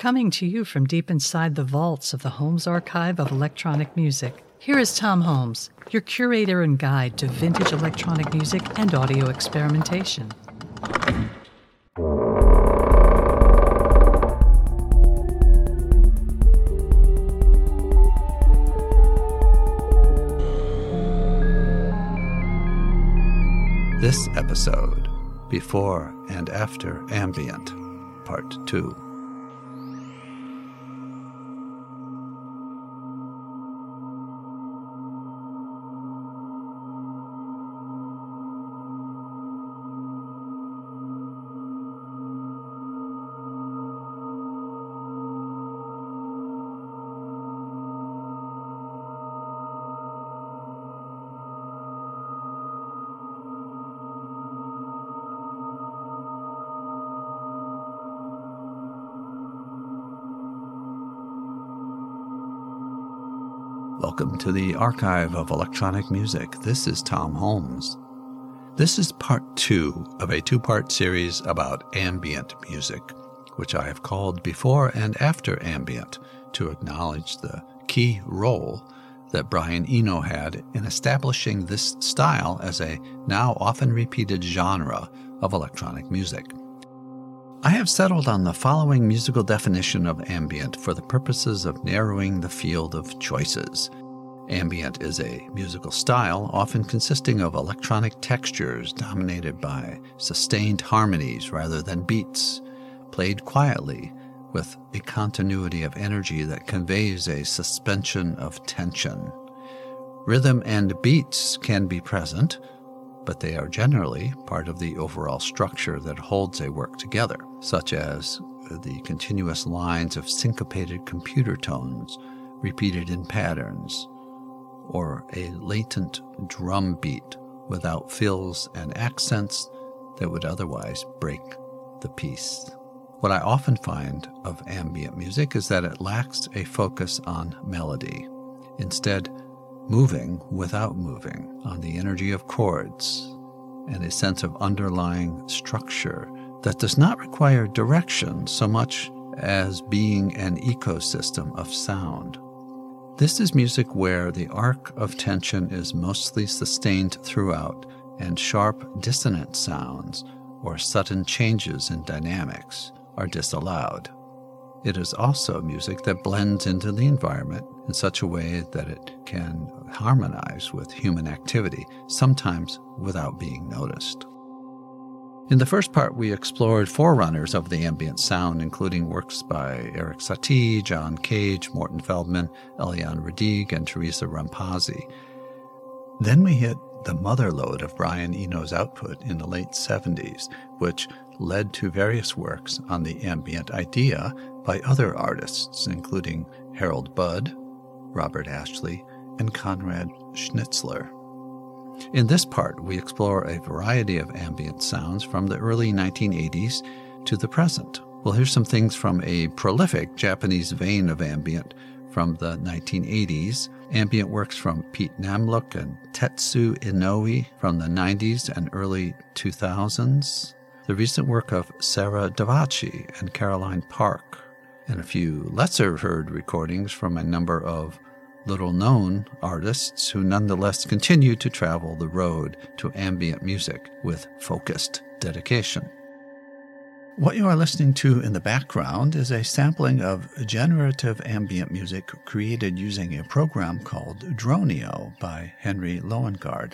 Coming to you from deep inside the vaults of the Holmes Archive of Electronic Music, here is Tom Holmes, your curator and guide to vintage electronic music and audio experimentation. This episode, Before and After Ambient, Part 2. Welcome to the Archive of Electronic Music. This is Tom Holmes. This is part two of a two part series about ambient music, which I have called Before and After Ambient to acknowledge the key role that Brian Eno had in establishing this style as a now often repeated genre of electronic music. I have settled on the following musical definition of ambient for the purposes of narrowing the field of choices. Ambient is a musical style often consisting of electronic textures dominated by sustained harmonies rather than beats, played quietly with a continuity of energy that conveys a suspension of tension. Rhythm and beats can be present, but they are generally part of the overall structure that holds a work together, such as the continuous lines of syncopated computer tones repeated in patterns, or a latent drum beat without fills and accents that would otherwise break the piece. What I often find of ambient music is that it lacks a focus on melody. Instead, moving without moving on the energy of chords and a sense of underlying structure that does not require direction so much as being an ecosystem of sound. This is music where the arc of tension is mostly sustained throughout and sharp dissonant sounds or sudden changes in dynamics are disallowed. It is also music that blends into the environment in such a way that it can harmonize with human activity, sometimes without being noticed. In the first part, we explored forerunners of the ambient sound, including works by Erik Satie, John Cage, Morton Feldman, Eliane Radigue, and Teresa Rampazzi. Then we hit the mother lode of Brian Eno's output in the late 70s, which led to various works on the ambient idea by other artists, including Harold Budd, Robert Ashley, and Conrad Schnitzler. In this part, we explore a variety of ambient sounds from the early 1980s to the present. We'll hear some things from a prolific Japanese vein of ambient from the 1980s, ambient works from Pete Namlook and Tetsu Inoue from the 90s and early 2000s, the recent work of Sarah Davachi and Caroline Park, and a few lesser heard recordings from a number of little known artists who nonetheless continue to travel the road to ambient music with focused dedication. What you are listening to in the background is a sampling of generative ambient music created using a program called Droneo by Henry Lowengard.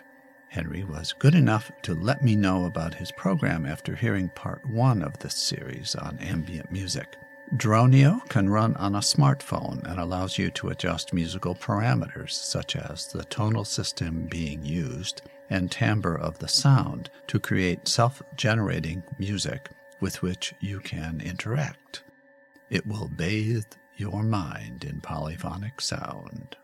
Henry was good enough to let me know about his program after hearing part one of this series on ambient music. Droneo can run on a smartphone and allows you to adjust musical parameters such as the tonal system being used and timbre of the sound to create self generating music with which you can interact. It will bathe your mind in polyphonic sound.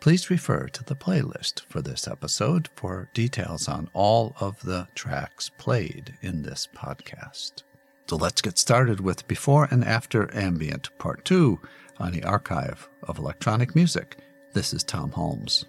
Please refer to the playlist for this episode for details on all of the tracks played in this podcast. So let's get started with Before and After Ambient, Part 2 on the Archive of Electronic Music. This is Tom Holmes.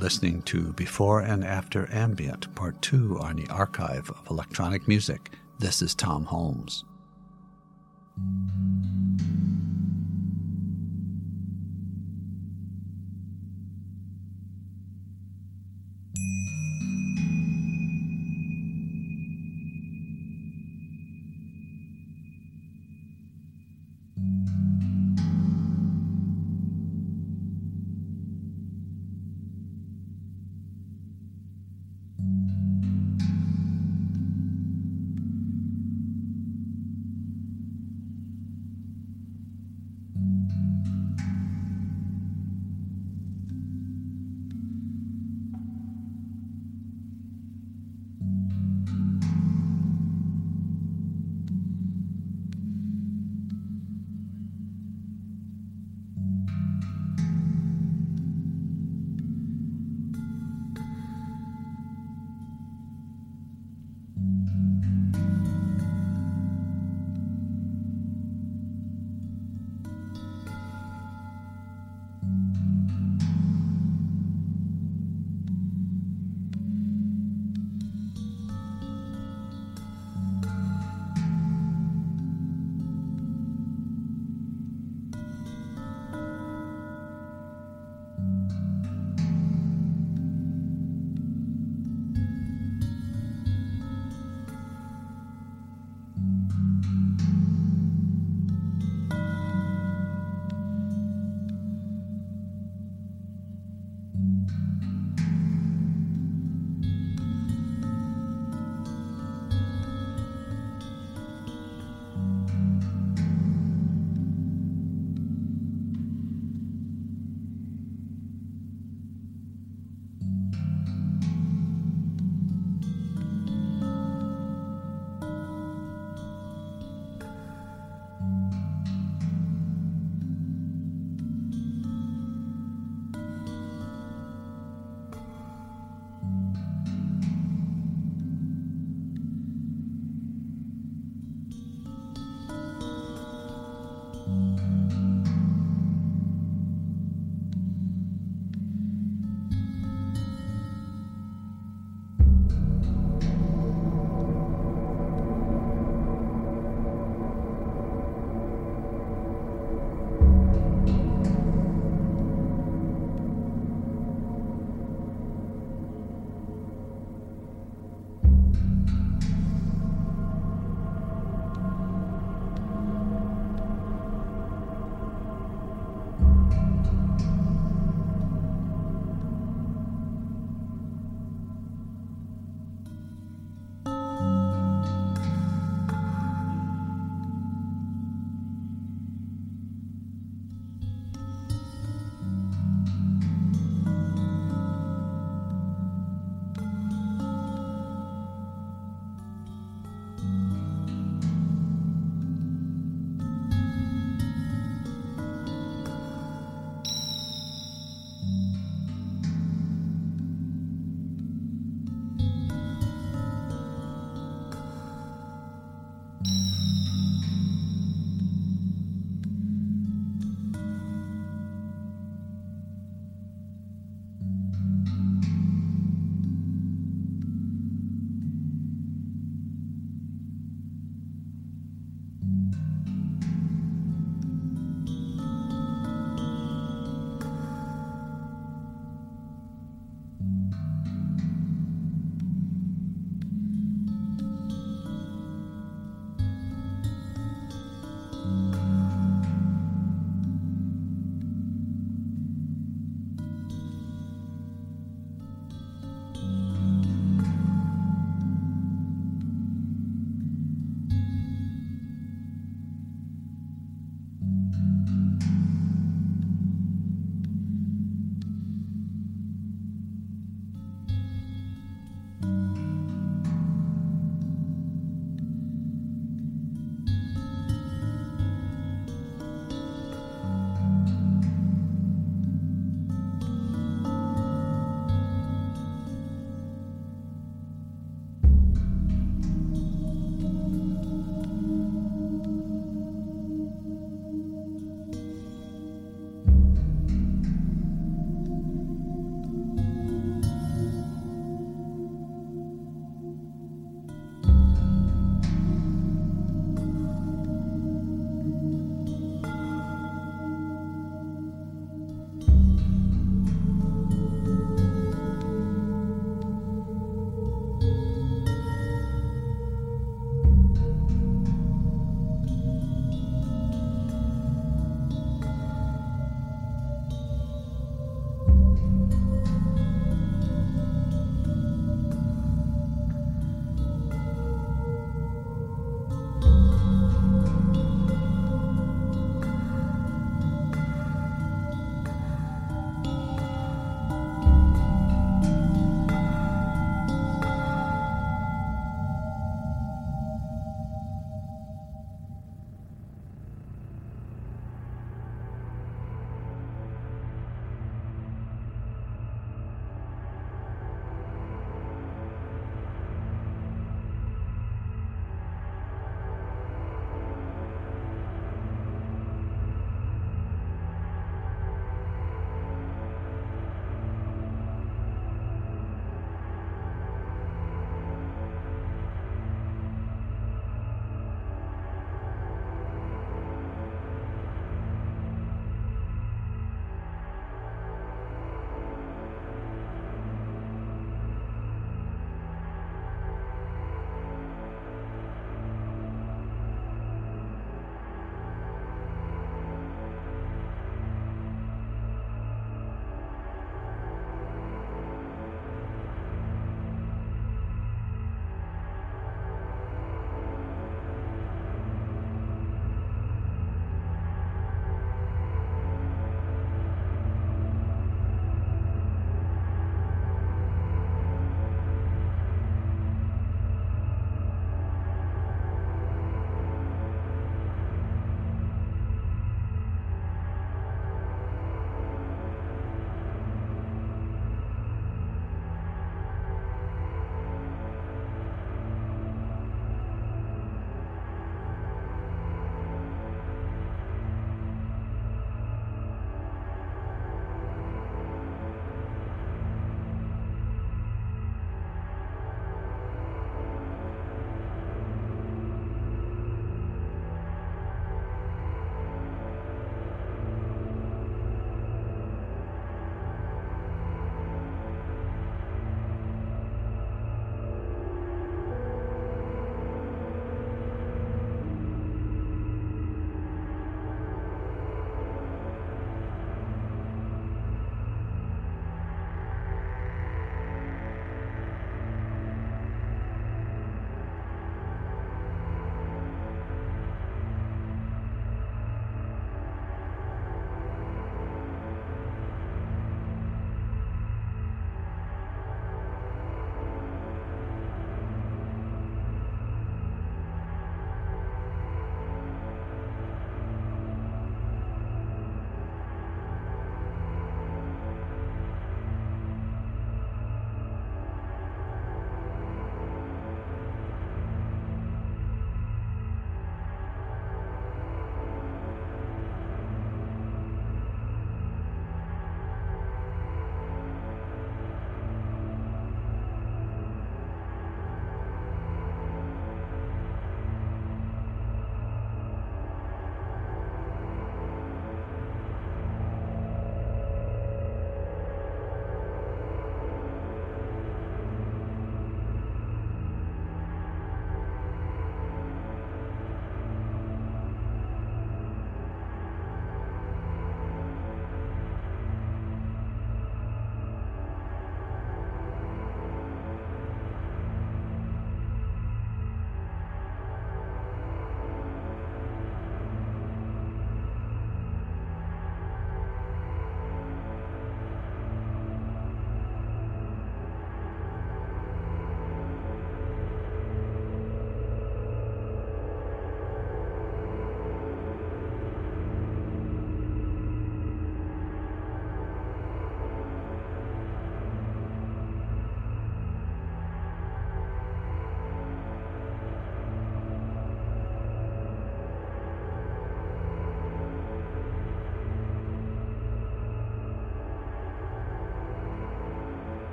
listening to Before and After Ambient, Part 2 on the Archive of Electronic Music. This is Tom Holmes.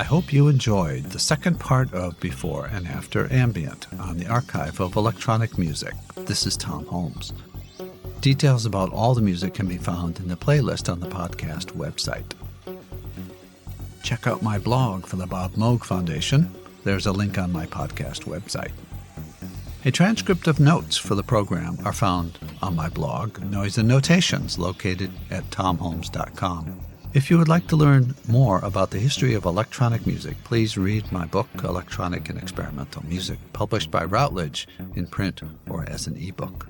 I hope you enjoyed the second part of Before and After Ambient on the Archive of Electronic Music. This is Tom Holmes. Details about all the music can be found in the playlist on the podcast website. Check out my blog for the Bob Moog Foundation. There's a link on my podcast website. A transcript of notes for the program are found on my blog, Noise and Notations, located at tomholmes.com. If you would like to learn more about the history of electronic music, please read my book, Electronic and Experimental Music, published by Routledge in print or as an ebook.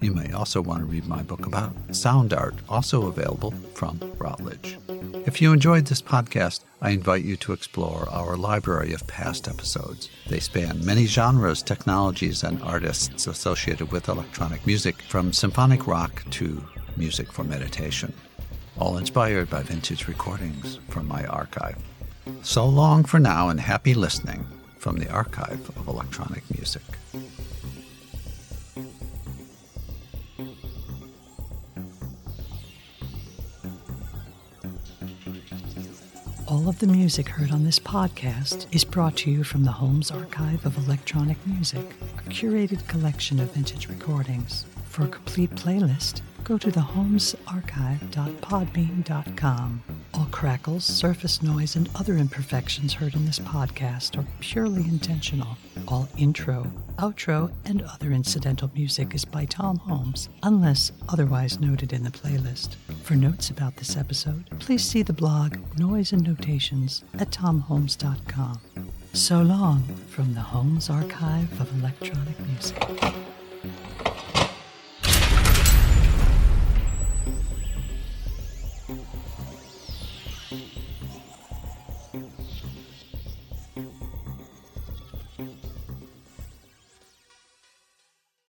You may also want to read my book about sound art, also available from Routledge. If you enjoyed this podcast, I invite you to explore our library of past episodes. They span many genres, technologies, and artists associated with electronic music, from symphonic rock to music for meditation, all inspired by vintage recordings from my archive. So long for now, and happy listening from the archive of electronic music. All of the music heard on this podcast is brought to you from the Holmes Archive of Electronic Music, a curated collection of vintage recordings. For a complete playlist, go to theholmesarchive.podbean.com. All crackles, surface noise, and other imperfections heard in this podcast are purely intentional. All intro, outro, and other incidental music is by Tom Holmes, unless otherwise noted in the playlist. For notes about this episode, please see the blog Noise and Notations at tomholmes.com. So long from the Holmes Archive of Electronic Music.